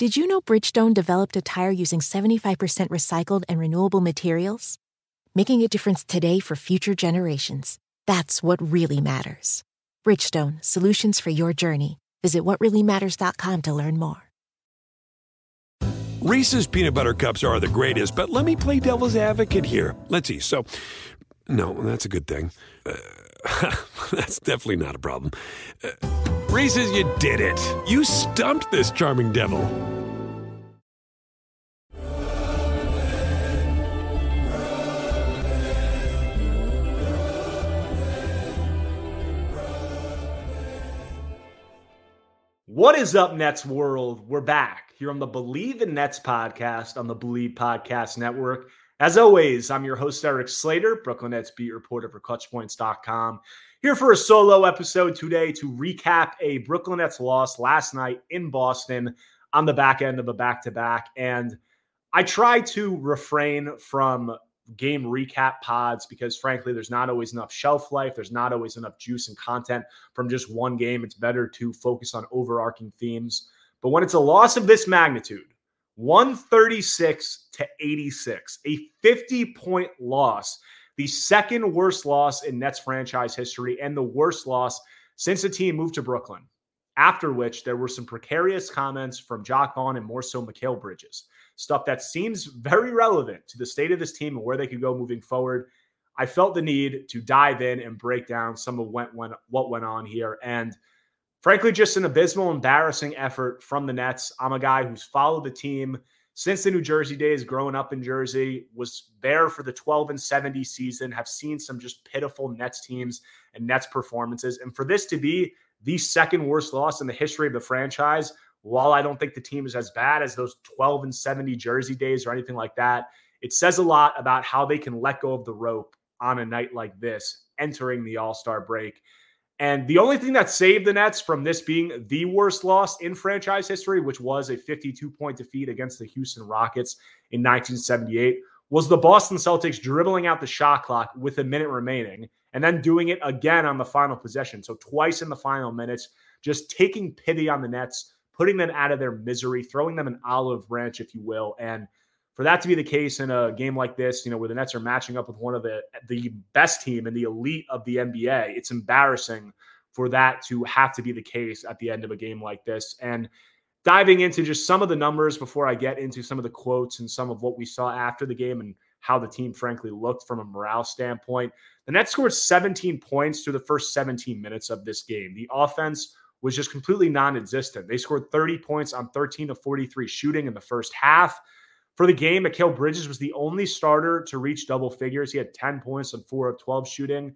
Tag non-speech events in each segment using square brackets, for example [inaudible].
Did you know Bridgestone developed a tire using 75% recycled and renewable materials? Making a difference today for future generations. That's what really matters. Bridgestone, solutions for your journey. Visit whatreallymatters.com to learn more. Reese's peanut butter cups are the greatest, but let me play devil's advocate here. Let's see. So, no, that's a good thing. Uh, [laughs] that's definitely not a problem. Uh, Reese's, you did it. You stumped this charming devil. What is up, Nets world? We're back here on the Believe in Nets podcast on the Believe Podcast Network. As always, I'm your host, Erik Slater, Brooklyn Nets beat reporter for ClutchPoints.com. Here for a solo episode today to recap a Brooklyn Nets loss last night in Boston on the back end of a back to back. And I try to refrain from game recap pods because frankly there's not always enough shelf life. There's not always enough juice and content from just one game. It's better to focus on overarching themes. But when it's a loss of this magnitude 136 to 86 a 50 point loss the second worst loss in Nets franchise history and the worst loss since the team moved to Brooklyn after which there were some precarious comments from Jacque Vaughn and more so Mikal Bridges stuff that seems very relevant to the state of this team and where they could go moving forward. I felt the need to dive in and break down some of went, what went on here. And frankly, just an abysmal, embarrassing effort from the Nets. I'm a guy who's followed the team since the New Jersey days, growing up in Jersey, was there for the 12 and 70 season, have seen some just pitiful Nets teams and Nets performances. And for this to be the second worst loss in the history of the franchise while I don't think the team is as bad as those 12 and 70 Jersey days or anything like that, it says a lot about how they can let go of the rope on a night like this, entering the All Star break. And the only thing that saved the Nets from this being the worst loss in franchise history, which was a 52 point defeat against the Houston Rockets in 1978, was the Boston Celtics dribbling out the shot clock with a minute remaining and then doing it again on the final possession. So, twice in the final minutes, just taking pity on the Nets putting them out of their misery, throwing them an olive branch, if you will. And for that to be the case in a game like this, you know, where the Nets are matching up with one of the the best team and the elite of the NBA, it's embarrassing for that to have to be the case at the end of a game like this. And diving into just some of the numbers before I get into some of the quotes and some of what we saw after the game and how the team frankly looked from a morale standpoint. The Nets scored 17 points through the first 17 minutes of this game. The offense was just completely non existent. They scored 30 points on 13 to 43 shooting in the first half. For the game, Mikal Bridges was the only starter to reach double figures. He had 10 points on 4 of 12 shooting.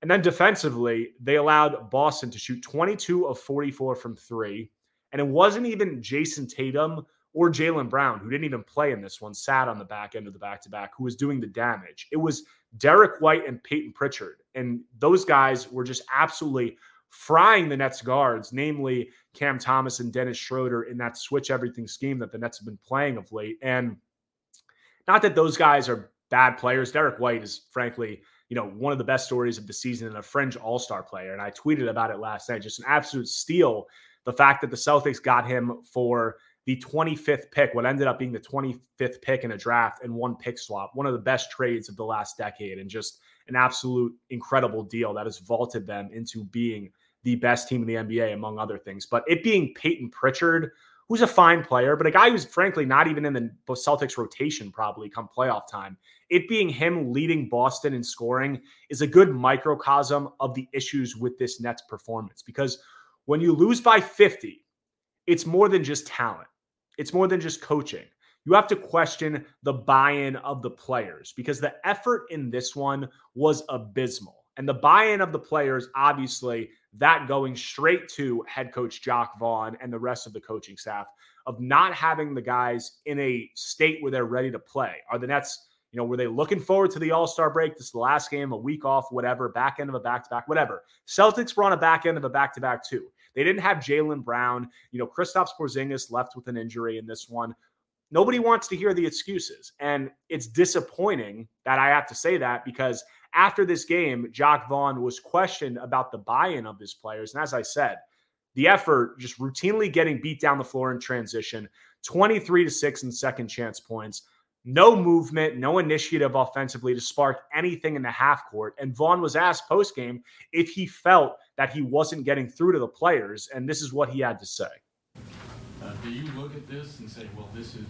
And then defensively, they allowed Boston to shoot 22 of 44 from three. And it wasn't even Jayson Tatum or Jaylen Brown, who didn't even play in this one, sat on the back end of the back to back, who was doing the damage. It was Derrick White and Payton Pritchard. And those guys were just absolutely frying the Nets guards, namely Cam Thomas and Dennis Schroeder, in that switch everything scheme that the Nets have been playing of late. And not that those guys are bad players. Derrick White is frankly, you know, one of the best stories of the season and a fringe all-star player. And I tweeted about it last night. Just an absolute steal. The fact that the Celtics got him for the 25th pick, what ended up being the 25th pick in a draft and one pick swap, one of the best trades of the last decade, and just an absolute incredible deal that has vaulted them into being the best team in the NBA, among other things. But it being Payton Pritchard, who's a fine player, but a guy who's frankly not even in the Celtics rotation probably come playoff time. It being him leading Boston in scoring is a good microcosm of the issues with this Nets performance because when you lose by 50, it's more than just talent. It's more than just coaching. You have to question the buy in of the players because the effort in this one was abysmal. And the buy in of the players, obviously, that going straight to head coach Jacque Vaughn and the rest of the coaching staff of not having the guys in a state where they're ready to play. Are the Nets, you know, were they looking forward to the All Star break? This is the last game, a week off, whatever, back end of a back to back, whatever. Celtics were on a back end of a back to back too. They didn't have Jaylen Brown. You know, Kristaps Porzingis left with an injury in this one. Nobody wants to hear the excuses. And it's disappointing that I have to say that because after this game, Jacque Vaughn was questioned about the buy in of his players. And as I said, the effort just routinely getting beat down the floor in transition, 23 to 6 in second chance points, no movement, no initiative offensively to spark anything in the half court. And Vaughn was asked post game if he felt that he wasn't getting through to the players. And this is what he had to say. Uh, do you look at this and say, well, this is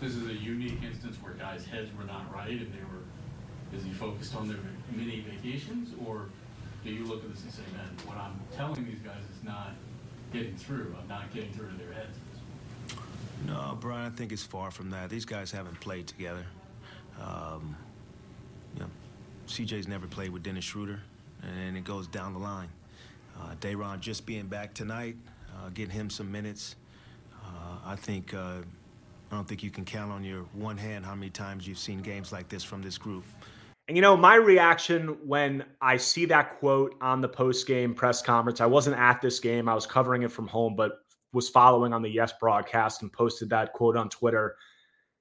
this is a unique instance where guys' heads were not right and they were busy focused on their mini vacations, or do you look at this and say, man, what I'm telling these guys is not getting through. I'm not getting through to their heads. No, Brian, I think it's far from that. These guys haven't played together. Um, you know, CJ's never played with Dennis Schroeder, and it goes down the line. Uh, Day'Ron just being back tonight, uh, getting him some minutes. Uh, I think uh, I don't think you can count on your one hand how many times you've seen games like this from this group. And you know, my reaction when I see that quote on the post game press conference, I wasn't at this game, I was covering it from home, but was following on the Yes broadcast and posted that quote on Twitter.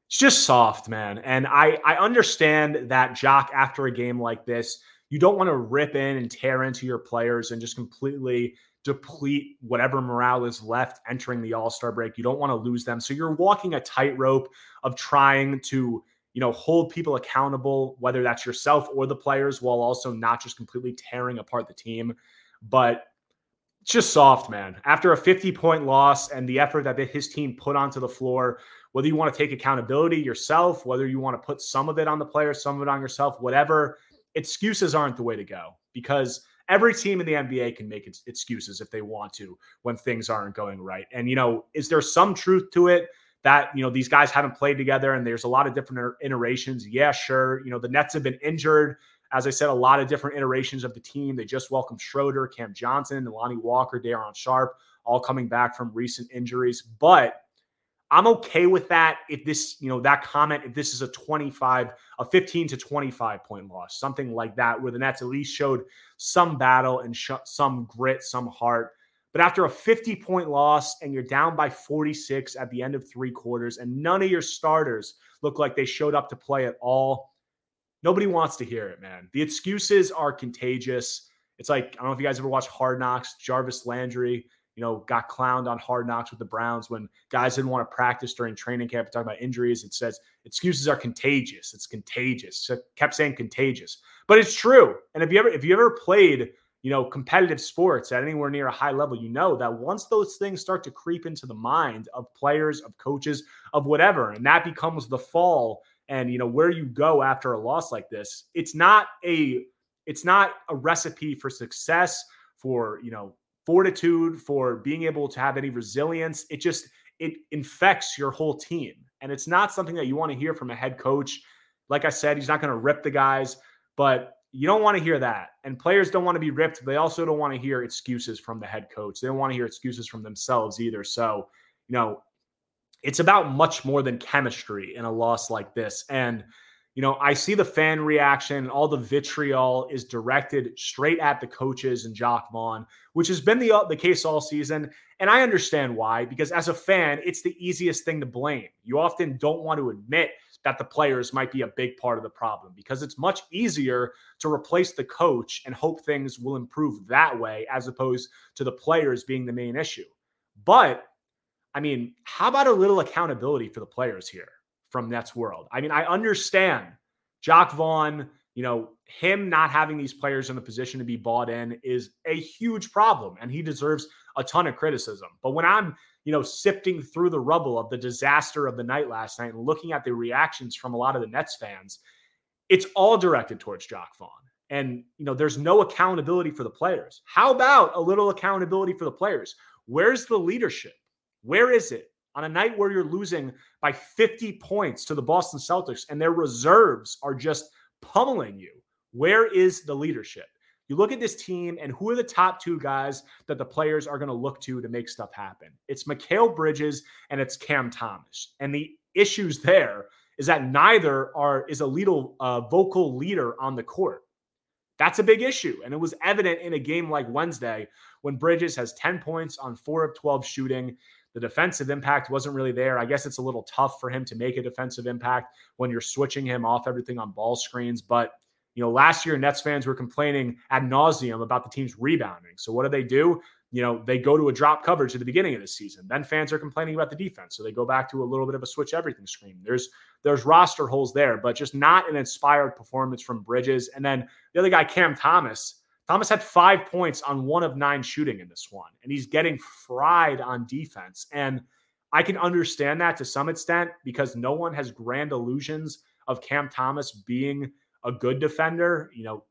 It's just soft, man. And I, I understand that Jacque, after a game like this, you don't want to rip in and tear into your players and just completely deplete whatever morale is left entering the All Star break. You don't want to lose them. So you're walking a tightrope of trying to, you know, hold people accountable, whether that's yourself or the players, while also not just completely tearing apart the team. But just soft, man. After a 50 point loss and the effort that his team put onto the floor, whether you want to take accountability yourself, whether you want to put some of it on the players, some of it on yourself, whatever, excuses aren't the way to go because every team in the NBA can make excuses if they want to when things aren't going right. And, you know, is there some truth to it that, you know, these guys haven't played together and there's a lot of different iterations? Yeah, sure. You know, the Nets have been injured. As I said, a lot of different iterations of the team. They just welcomed Schroeder, Cam Johnson, Lonnie Walker, Day'Ron Sharpe all coming back from recent injuries. But I'm okay with that if this, you know, that comment, if this is a 25, a 15 to 25 point loss, something like that, where the Nets at least showed some battle and sh- some grit, some heart. But after a 50 point loss and you're down by 46 at the end of three quarters, and none of your starters look like they showed up to play at all, nobody wants to hear it, man. The excuses are contagious. It's like, I don't know if you guys ever watched Hard Knocks, Jarvis Landry, you know, got clowned on Hard Knocks with the Browns when guys didn't want to practice during training camp. Talking about injuries, it says excuses are contagious. It's contagious. So kept saying contagious, but it's true. And if you ever if you ever played, you know, competitive sports at anywhere near a high level, you know that once those things start to creep into the mind of players, of coaches, of whatever, and that becomes the fall and you know where you go after a loss like this it's not a it's not a recipe for success for you know fortitude for being able to have any resilience. It just it infects your whole team. And it's not something that you want to hear from a head coach. Like i said he's not going to rip the guys but you don't want to hear that. And players don't want to be ripped. They also don't want to hear excuses from the head coach. They don't want to hear excuses from themselves either. So you know it's about much more than chemistry in a loss like this. And, you know, I see the fan reaction, all the vitriol is directed straight at the coaches and Jacque Vaughn, which has been the, uh, the case all season. And I understand why, because as a fan, it's the easiest thing to blame. You often don't want to admit that the players might be a big part of the problem because it's much easier to replace the coach and hope things will improve that way as opposed to the players being the main issue. But I mean, how about a little accountability for the players here from Nets World? I mean, I understand Jacque Vaughn, you know, him not having these players in the position to be bought in is a huge problem and he deserves a ton of criticism. But when I'm, you know, sifting through the rubble of the disaster of the night last night and looking at the reactions from a lot of the Nets fans, it's all directed towards Jacque Vaughn. And, you know, there's no accountability for the players. How about a little accountability for the players? Where's the leadership? Where is it on a night where you're losing by 50 points to the Boston Celtics and their reserves are just pummeling you? Where is the leadership? You look at this team, and who are the top two guys that the players are going to look to to make stuff happen? It's Mikal Bridges and it's Cam Thomas. And the issues there is that neither are is a little uh, vocal leader on the court. That's a big issue, and it was evident in a game like Wednesday when Bridges has 10 points on four of 12 shooting. The defensive impact wasn't really there. I guess it's a little tough for him to make a defensive impact when you're switching him off everything on ball screens. But, you know, last year, Nets fans were complaining ad nauseum about the team's rebounding. So what do they do? You know, they go to a drop coverage at the beginning of the season. Then fans are complaining about the defense. So they go back to a little bit of a switch everything screen. There's there's roster holes there, but just not an inspired performance from Bridges. And then the other guy, Cam Thomas, Thomas had five points on one of nine shooting in this one, and he's getting fried on defense. And I can understand that to some extent because no one has grand illusions of Cam Thomas being a good defender. You know,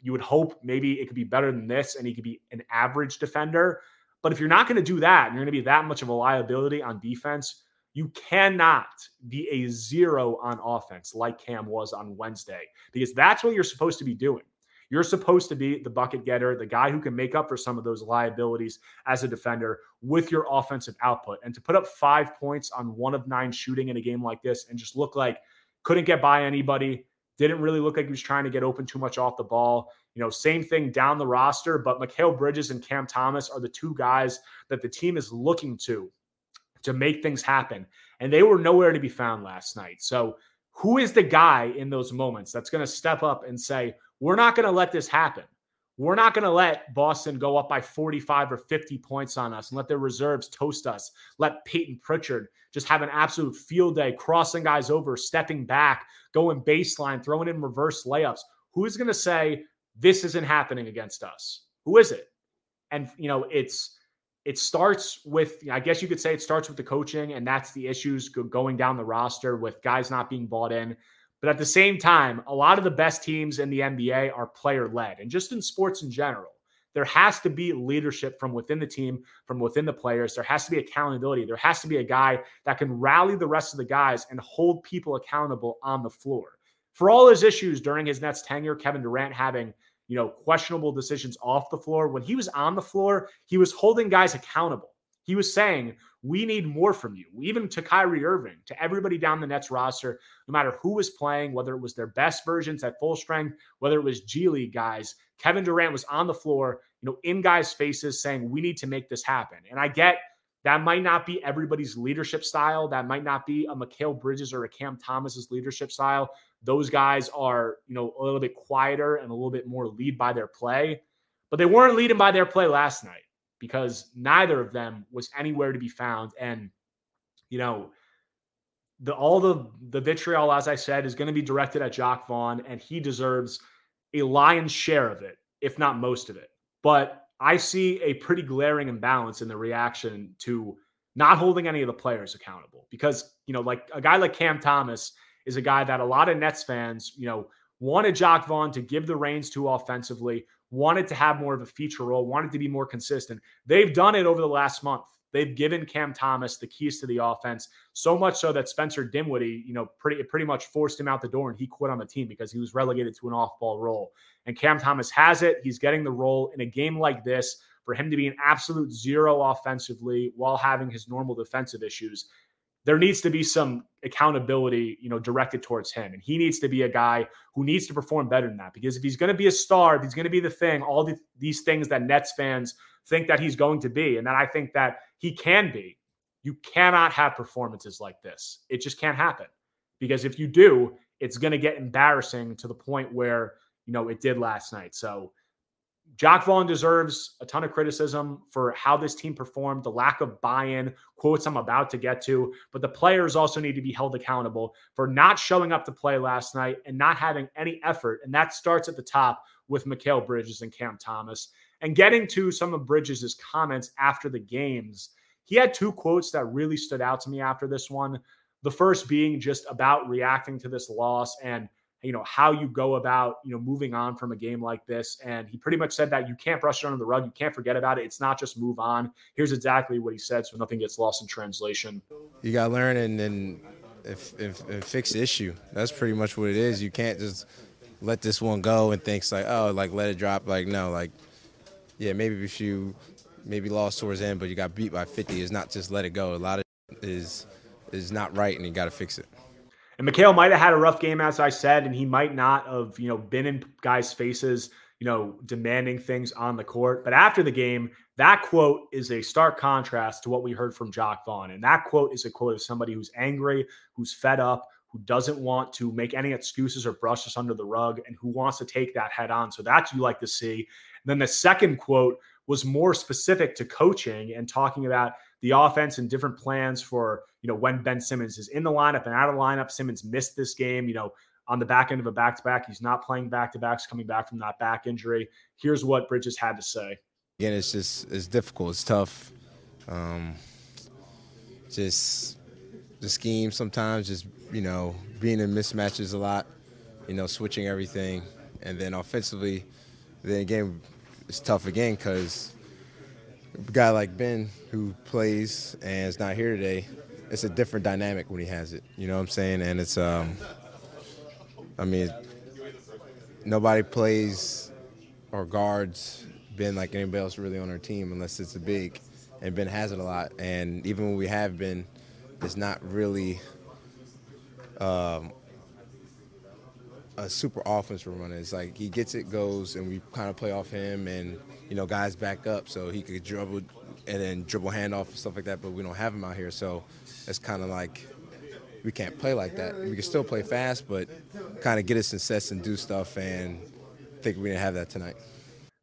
you would hope maybe it could be better than this and he could be an average defender. But if you're not going to do that and you're going to be that much of a liability on defense, you cannot be a zero on offense like Cam was on Wednesday because that's what you're supposed to be doing. You're supposed to be the bucket getter, the guy who can make up for some of those liabilities as a defender with your offensive output. And to put up five points on one of nine shooting in a game like this and just look like couldn't get by anybody, didn't really look like he was trying to get open too much off the ball. You know, same thing down the roster, but Mikal Bridges and Cam Thomas are the two guys that the team is looking to to make things happen. And they were nowhere to be found last night. So, who is the guy in those moments that's going to step up and say, we're not going to let this happen. We're not going to let Boston go up by 45 or 50 points on us and let their reserves toast us. Let Payton Pritchard just have an absolute field day, crossing guys over, stepping back, going baseline, throwing in reverse layups. Who is going to say this isn't happening against us? Who is it? And you know, it's it starts with I guess you could say it starts with the coaching, and that's the issues going down the roster with guys not being bought in. But at the same time, a lot of the best teams in the NBA are player led. And just in sports in general, there has to be leadership from within the team, from within the players. There has to be accountability. There has to be a guy that can rally the rest of the guys and hold people accountable on the floor. For all his issues during his Nets tenure, Kevin Durant having you know questionable decisions off the floor, when he was on the floor, he was holding guys accountable. He was saying, we need more from you, even to Kyrie Irving, to everybody down the Nets roster, no matter who was playing, whether it was their best versions at full strength, whether it was G League guys. Kevin Durant was on the floor, you know, in guys' faces saying, we need to make this happen. And I get that might not be everybody's leadership style. That might not be a Mikal Bridges or a Cam Thomas's leadership style. Those guys are, you know, a little bit quieter and a little bit more lead by their play, but they weren't leading by their play last night because neither of them was anywhere to be found. And, you know, the all the the vitriol, as I said, is going to be directed at Jacque Vaughn, and he deserves a lion's share of it, if not most of it. But I see a pretty glaring imbalance in the reaction to not holding any of the players accountable because, you know, like a guy like Cam Thomas is a guy that a lot of Nets fans, you know, wanted Jacque Vaughn to give the reins to offensively, wanted to have more of a feature role, wanted to be more consistent. They've done it over the last month. They've given Cam Thomas the keys to the offense, so much so that Spencer Dinwiddie, you know, pretty pretty much forced him out the door and he quit on the team because he was relegated to an off-ball role. And Cam Thomas has it. He's getting the role in a game like this for him to be an absolute zero offensively while having his normal defensive issues there needs to be some accountability, you know, directed towards him. And he needs to be a guy who needs to perform better than that. Because if he's going to be a star, if he's going to be the thing, all the, these things that Nets fans think that he's going to be, and that I think that he can be, you cannot have performances like this. It just can't happen. Because if you do, it's going to get embarrassing to the point where, you know, it did last night. So Jacque Vaughn deserves a ton of criticism for how this team performed, the lack of buy in, quotes I'm about to get to. But the players also need to be held accountable for not showing up to play last night and not having any effort. And that starts at the top with Mikal Bridges and Cam Thomas. And getting to some of Bridges' comments after the games, he had two quotes that really stood out to me after this one. The first being just about reacting to this loss and you know how you go about you know moving on from a game like this. And he pretty much said that you can't brush it under the rug. You can't forget about it. It's not just move on. Here's exactly what he said so nothing gets lost in translation. You got to learn and then if, if, if fix the issue. That's pretty much what it is. You can't just let this one go and thinks like, oh, like let it drop. Like no, like yeah, maybe if you maybe lost towards the end, but you got beat by 50, it's not just let it go. A lot of is is not right, and you got to fix it. And Mikal might have had a rough game, as I said, and he might not have, you know, been in guys' faces, you know, demanding things on the court. But after the game, that quote is a stark contrast to what we heard from Jacque Vaughn. And that quote is a quote of somebody who's angry, who's fed up, who doesn't want to make any excuses or brush this under the rug, and who wants to take that head on. So that's you like to see. And then the second quote was more specific to coaching and talking about the offense and different plans for, you know, when Ben Simmons is in the lineup and out of the lineup. Simmons missed this game, you know, on the back end of a back to back. He's not playing back to backs, coming back from that back injury. Here's what Bridges had to say. Again, it's just, it's difficult. It's tough. Um, just the scheme sometimes, just, you know, being in mismatches a lot, you know, switching everything. And then offensively, then again, it's tough again because a guy like Ben who plays and is not here today, it's a different dynamic when he has it. You know what I'm saying? And it's, um, I mean, nobody plays or guards Ben like anybody else really on our team unless it's a big. And Ben has it a lot. And even when we have been, it's not really um, a super offense we're running. It's like he gets it, goes, and we kind of play off him, and you know guys back up so he could dribble and then dribble handoff and stuff like that. But we don't have him out here, so it's kind of like we can't play like that. We can still play fast, but kind of get us in sets and do stuff. And I think we didn't have that tonight.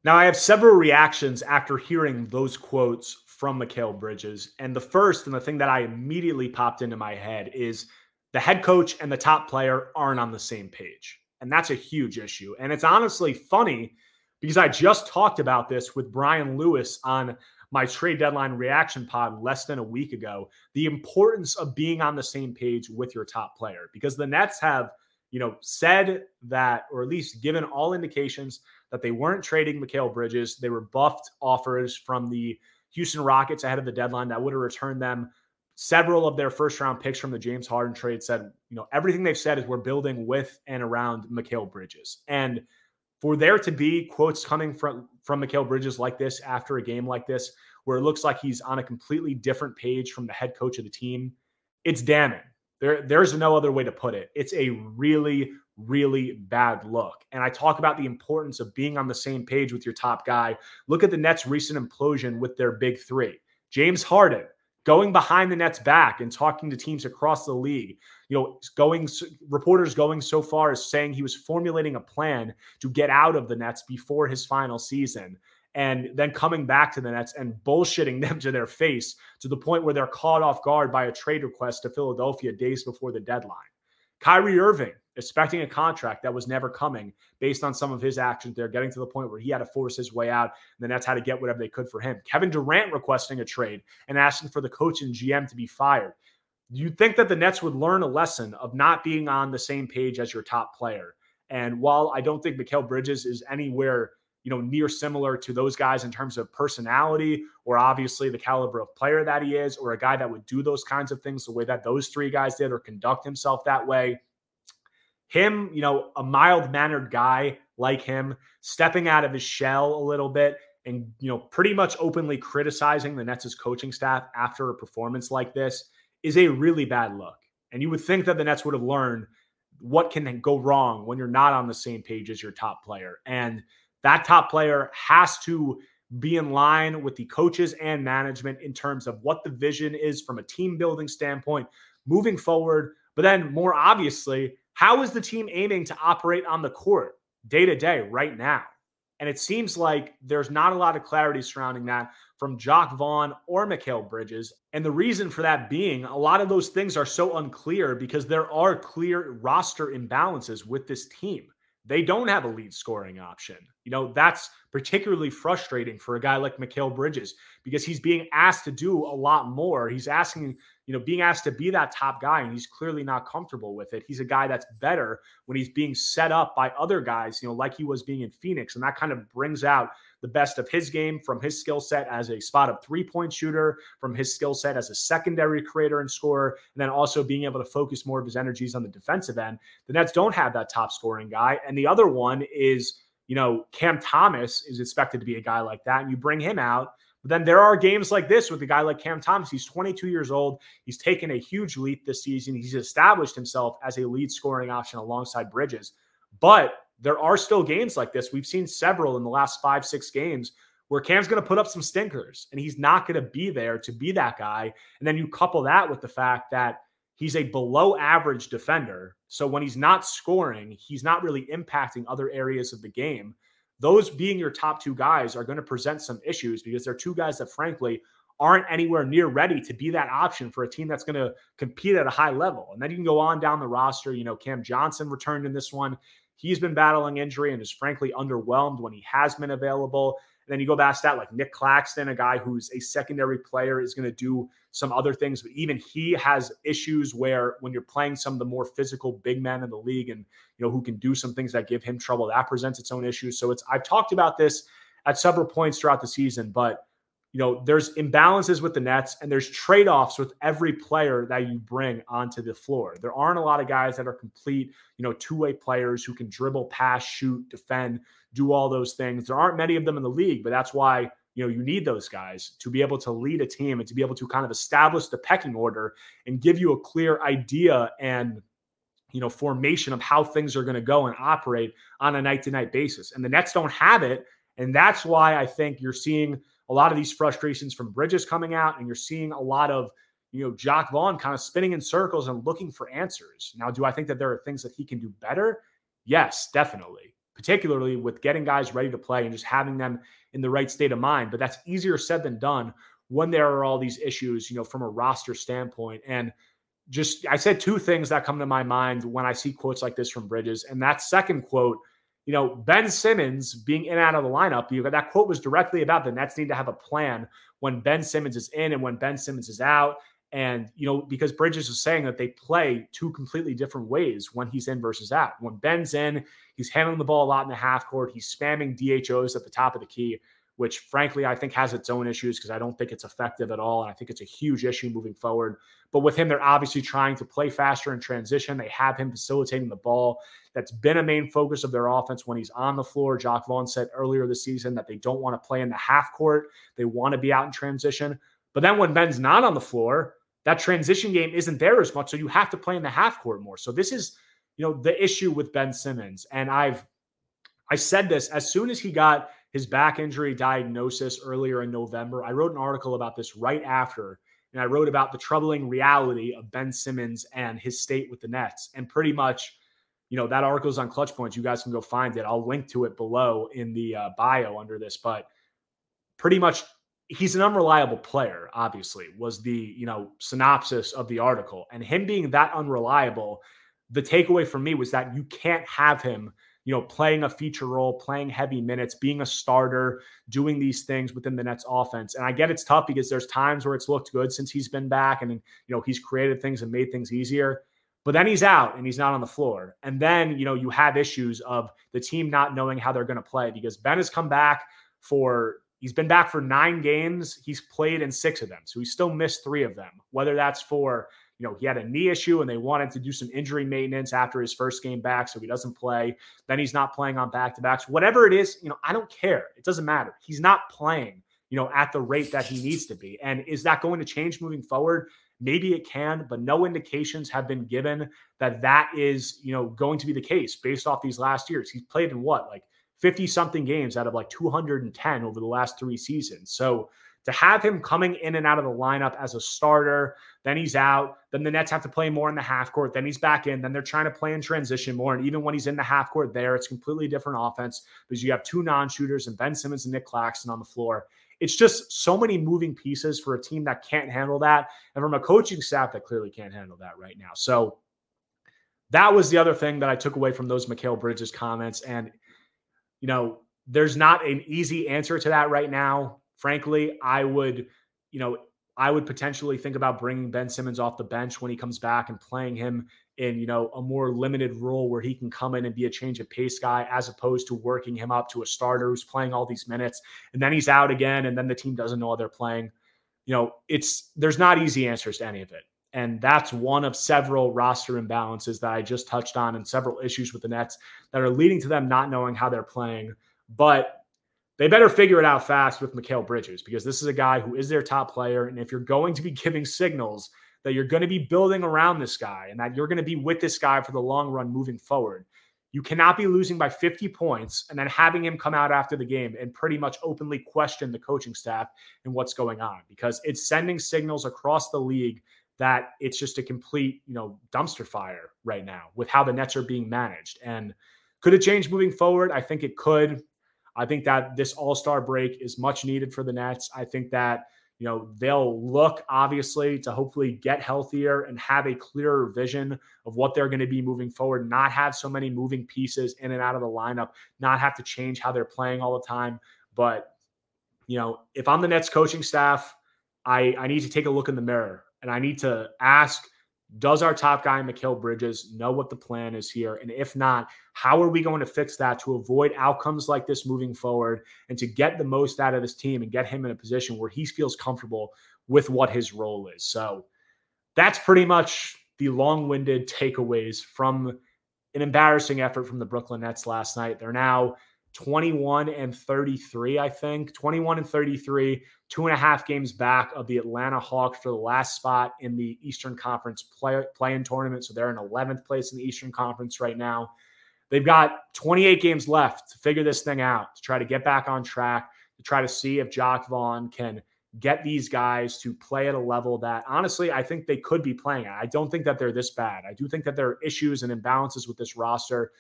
Now I have several reactions after hearing those quotes from Mikal Bridges, and the first and the thing that I immediately popped into my head is the head coach and the top player aren't on the same page. And that's a huge issue. And it's honestly funny because I just talked about this with Brian Lewis on my trade deadline reaction pod less than a week ago. The importance of being on the same page with your top player because the Nets have, you know, said that, or at least given all indications that they weren't trading Mikal Bridges. They were buffed offers from the Houston Rockets ahead of the deadline that would have returned them several of their first round picks from the James Harden trade said, you know, everything they've said is we're building with and around Mikal Bridges. And for there to be quotes coming from from Mikal Bridges like this after a game like this, where it looks like he's on a completely different page from the head coach of the team, it's damning. There, there's no other way to put it. It's a really, really bad look. And I talk about the importance of being on the same page with your top guy. Look at the Nets' recent implosion with their big three. James Harden, going behind the Nets back and talking to teams across the league. You know, going reporters going so far as saying he was formulating a plan to get out of the Nets before his final season. And then coming back to the Nets and bullshitting [laughs] them to their face to the point where they're caught off guard by a trade request to Philadelphia days before the deadline. Kyrie Irving expecting a contract that was never coming based on some of his actions there, getting to the point where he had to force his way out. And the Nets had to get whatever they could for him. Kevin Durant requesting a trade and asking for the coach and GM to be fired. You'd think that the Nets would learn a lesson of not being on the same page as your top player. And while I don't think Mikal Bridges is anywhere you know, near similar to those guys in terms of personality or obviously the caliber of player that he is, or a guy that would do those kinds of things the way that those three guys did or conduct himself that way. Him, you know, a mild mannered guy like him, stepping out of his shell a little bit and, you know, pretty much openly criticizing the Nets' coaching staff after a performance like this is a really bad look. And you would think that the Nets would have learned what can go wrong when you're not on the same page as your top player. And that top player has to be in line with the coaches and management in terms of what the vision is from a team building standpoint moving forward. But then, more obviously, how is the team aiming to operate on the court day to day right now? And it seems like there's not a lot of clarity surrounding that from Jacque Vaughn or Mikal Bridges. And the reason for that being a lot of those things are so unclear because there are clear roster imbalances with this team they don't have a lead scoring option. You know, that's particularly frustrating for a guy like Mikal Bridges because he's being asked to do a lot more. He's asking, you know, being asked to be that top guy, and he's clearly not comfortable with it. He's a guy that's better when he's being set up by other guys, you know, like he was being in Phoenix. And that kind of brings out the best of his game from his skill set as a spot up three point shooter, from his skill set as a secondary creator and scorer, and then also being able to focus more of his energies on the defensive end. The Nets don't have that top scoring guy. And the other one is, you know, Cam Thomas is expected to be a guy like that. And you bring him out. But then there are games like this with a guy like Cam Thomas. He's 22 years old. He's taken a huge leap this season. He's established himself as a lead scoring option alongside Bridges. But there are still games like this. We've seen several in the last five, six games where Cam's going to put up some stinkers and he's not going to be there to be that guy. And then you couple that with the fact that he's a below average defender. So when he's not scoring, he's not really impacting other areas of the game. Those being your top two guys are going to present some issues because they're two guys that, frankly, aren't anywhere near ready to be that option for a team that's going to compete at a high level. And then you can go on down the roster. You know, Cam Johnson returned in this one. He's been battling injury and is frankly underwhelmed when he has been available. And then you go past that, like Nic Claxton, a guy who's a secondary player, is going to do some other things, but even he has issues where when you're playing some of the more physical big men in the league and you know who can do some things that give him trouble, that presents its own issues. So it's I've talked about this at several points throughout the season, but you know, there's imbalances with the Nets and there's trade offs with every player that you bring onto the floor. There aren't a lot of guys that are complete, you know, two way players who can dribble, pass, shoot, defend, do all those things. There aren't many of them in the league, but that's why, you know, you need those guys to be able to lead a team and to be able to kind of establish the pecking order and give you a clear idea and, you know, formation of how things are going to go and operate on a night to night basis. And the Nets don't have it. And that's why I think you're seeing a lot of these frustrations from Bridges coming out, and you're seeing a lot of you know Jacque Vaughn kind of spinning in circles and looking for answers. Now, do I think that there are things that he can do better? Yes, definitely. Particularly with getting guys ready to play and just having them in the right state of mind. But that's easier said than done when there are all these issues, you know, from a roster standpoint. And just I said two things that come to my mind when I see quotes like this from Bridges. And that second quote you know, Ben Simmons being in and out of the lineup, you that quote was directly about the Nets need to have a plan when Ben Simmons is in and when Ben Simmons is out. And, you know, because Bridges is saying that they play two completely different ways when he's in versus out. When Ben's in, he's handling the ball a lot in the half court. He's spamming DHOs at the top of the key which frankly I think has its own issues because I don't think it's effective at all. And I think it's a huge issue moving forward. But with him, they're obviously trying to play faster in transition. They have him facilitating the ball. That's been a main focus of their offense when he's on the floor. Jacque Vaughn said earlier this season that they don't want to play in the half court, they want to be out in transition. But then when Ben's not on the floor, that transition game isn't there as much. So you have to play in the half court more. So this is, you know, the issue with Ben Simmons. And I've I said this as soon as he got his back injury diagnosis earlier in November. I wrote an article about this right after, and I wrote about the troubling reality of Ben Simmons and his state with the Nets. And pretty much, you know, that article is on Clutch Points. You guys can go find it. I'll link to it below in the uh, bio under this. But pretty much, he's an unreliable player. Obviously, was the you know synopsis of the article, and him being that unreliable. The takeaway for me was that you can't have him you know, playing a feature role, playing heavy minutes, being a starter, doing these things within the Nets offense. And I get it's tough because there's times where it's looked good since he's been back and, you know, he's created things and made things easier. But then he's out and he's not on the floor. And then, you know, you have issues of the team not knowing how they're going to play because Ben has come back for he's been back for nine games. He's played in six of them. So he still missed three of them, whether that's for you know, he had a knee issue and they wanted to do some injury maintenance after his first game back. So he doesn't play. Then he's not playing on back to backs. Whatever it is, you know, I don't care. It doesn't matter. He's not playing, you know, at the rate that he needs to be. And is that going to change moving forward? Maybe it can, but no indications have been given that that is, you know, going to be the case based off these last years. He's played in what, like 50 something games out of like 210 over the last three seasons. So, to have him coming in and out of the lineup as a starter, then he's out. Then the Nets have to play more in the half court. Then he's back in. Then they're trying to play in transition more. And even when he's in the half court there, it's completely different offense because you have two non shooters and Ben Simmons and Nic Claxton on the floor. It's just so many moving pieces for a team that can't handle that. And from a coaching staff that clearly can't handle that right now. So that was the other thing that I took away from those Mikal Bridges comments. And, you know, there's not an easy answer to that right now frankly, I would, you know, I would potentially think about bringing Ben Simmons off the bench when he comes back and playing him in, you know, a more limited role where he can come in and be a change of pace guy as opposed to working him up to a starter who's playing all these minutes and then he's out again and then the team doesn't know they're playing. You know, it's there's not easy answers to any of it. And that's one of several roster imbalances that I just touched on and several issues with the Nets that are leading to them not knowing how they're playing. But they better figure it out fast with Mikal Bridges because this is a guy who is their top player. And if you're going to be [laughs] giving signals that you're going to be building around this guy and that you're going to be with this guy for the long run moving forward, you cannot be losing by 50 points and then having him come out after the game and pretty much openly question the coaching staff and what's going on because it's sending signals across the league that it's just a complete, you know, dumpster fire right now with how the Nets are being managed. And could it change moving forward? I think it could. I think that this All Star break is much needed for the Nets. I think that you know they'll look obviously to hopefully get healthier and have a clearer vision of what they're going to be moving forward. Not have so many moving pieces in and out of the lineup. Not have to change how they're playing all the time. But you know, if I'm the Nets coaching staff, I I need to take a look in the mirror and I need to ask does our top guy, Mikal Bridges, know what the plan is here? And if not, how are we going to fix that to avoid outcomes like this moving forward and to get the most out of this team and get him in a position where he feels comfortable with what his role is? So that's pretty much the long winded takeaways from an embarrassing effort from the Brooklyn Nets last night. They're now 21 and 33, I think. 21 and 33, two and a half games back of the Atlanta Hawks for the last spot in the Eastern Conference play, play-in tournament. So they're in 11th place in the Eastern Conference right now. They've got 28 games left to figure this thing out, to try to get back on track, to try to see if Jacque Vaughn can get these guys to play at a level that honestly I think they could be playing at. I don't think that they're this bad. I do think that there are issues and imbalances with this roster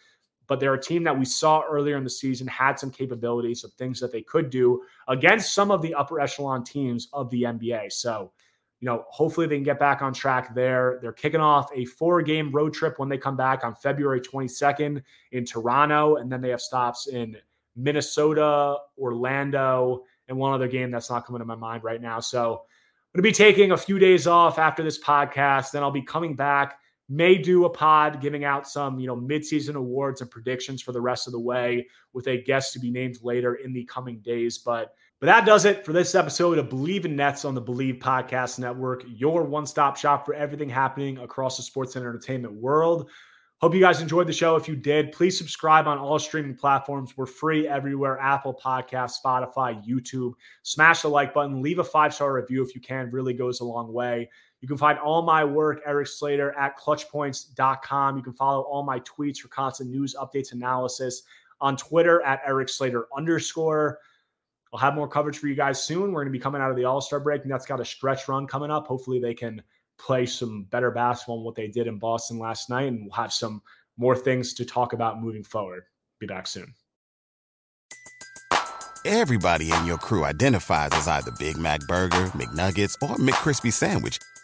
but they're a team that we saw earlier in the season had some capabilities of things that they could do against some of the upper echelon teams of the NBA. So, you know, hopefully they can get back on track there. They're kicking off a four game road trip when they come back on February 22nd in Toronto. And then they have stops in Minnesota, Orlando, and one other game that's not coming to my mind right now. So, I'm going to be taking a few days off after this podcast. Then I'll be coming back may do a pod giving out some, you know, midseason awards and predictions for the rest of the way with a guest to be named later in the coming days. But but that does it for this episode of believe in Nets on the believe Podcast Network, your one-stop shop for everything happening across the sports and entertainment world. Hope you guys enjoyed the show. If you did, please subscribe on all streaming platforms. We're free everywhere Apple Podcast, Spotify, YouTube. Smash the like button, leave a five star review if you can, really goes a long way. You can find all my work, Erik Slater, at clutchpoints.com. You can follow all my tweets for constant news, updates, analysis on Twitter at Erik Slater underscore. I'll have more coverage for you guys soon. We're going to be coming out of the All Star break, and that's got a stretch run coming up. Hopefully, they can play some better basketball than what they did in Boston last night, and we'll have some more things to talk about moving forward. Be back soon. Everybody in your crew identifies as either Big Mac Burger, McNuggets, or McCrispy Sandwich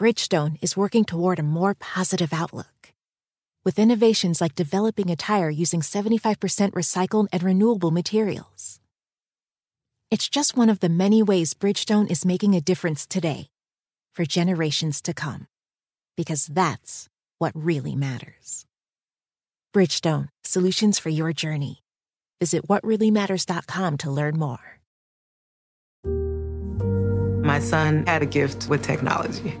Bridgestone is working toward a more positive outlook. With innovations like developing a tire using 75% recycled and renewable materials. It's just one of the many ways Bridgestone is making a difference today for generations to come. Because that's what really matters. Bridgestone, solutions for your journey. Visit whatreallymatters.com to learn more. My son had a gift with technology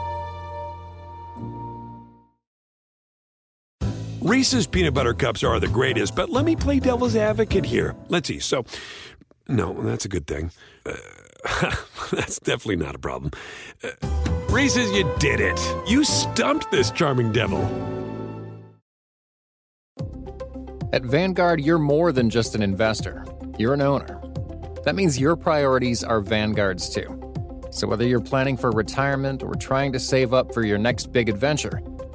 Reese's peanut butter cups are the greatest, but let me play devil's advocate here. Let's see. So, no, that's a good thing. Uh, [laughs] that's definitely not a problem. Uh, Reese's, you did it. You stumped this charming devil. At Vanguard, you're more than just an investor, you're an owner. That means your priorities are Vanguard's too. So whether you're planning for retirement or trying to save up for your next big adventure,